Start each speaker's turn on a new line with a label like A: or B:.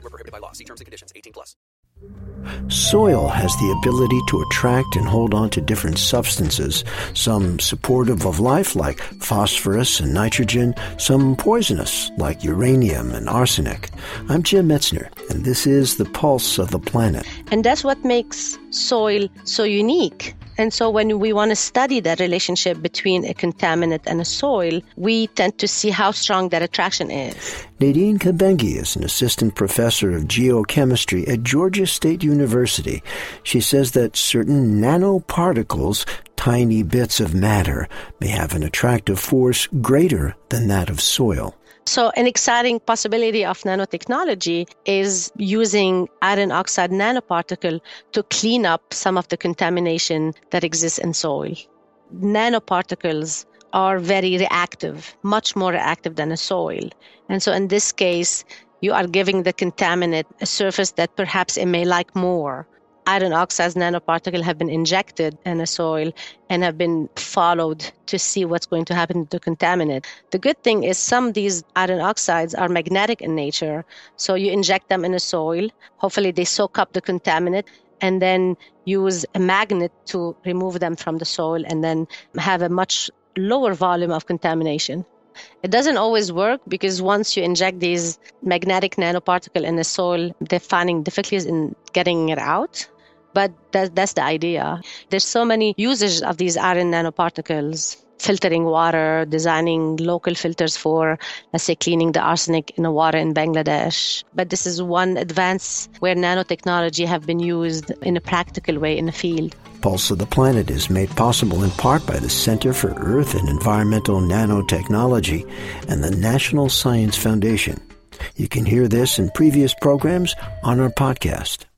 A: Void were prohibited by law. See terms and conditions. 18 plus.
B: Soil has the ability to attract and hold on to different substances, some supportive of life like phosphorus and nitrogen, some poisonous like uranium and arsenic. I'm Jim Metzner, and this is The Pulse of the Planet.
C: And that's what makes soil so unique. And so when we want to study that relationship between a contaminant and a soil, we tend to see how strong that attraction is.
B: Nadine Kabengi is an assistant professor of geochemistry at Georgia State University. She says that certain nanoparticles, tiny bits of matter, may have an attractive force greater than that of soil.
C: So, an exciting possibility of nanotechnology is using iron oxide nanoparticle to clean up some of the contamination that exists in soil. Nanoparticles are very reactive, much more reactive than a soil. And so, in this case, you are giving the contaminant a surface that perhaps it may like more iron oxides nanoparticles have been injected in a soil and have been followed to see what's going to happen to the contaminant. The good thing is some of these iron oxides are magnetic in nature. So you inject them in a soil, hopefully they soak up the contaminant and then use a magnet to remove them from the soil and then have a much lower volume of contamination. It doesn't always work because once you inject these magnetic nanoparticle in the soil, they're finding difficulties in getting it out. But that, that's the idea. There's so many uses of these iron nanoparticles filtering water, designing local filters for, let's say, cleaning the arsenic in the water in Bangladesh. But this is one advance where nanotechnology have been used in a practical way in the field.
B: Pulse of the Planet is made possible in part by the Center for Earth and Environmental Nanotechnology and the National Science Foundation. You can hear this in previous programs on our podcast.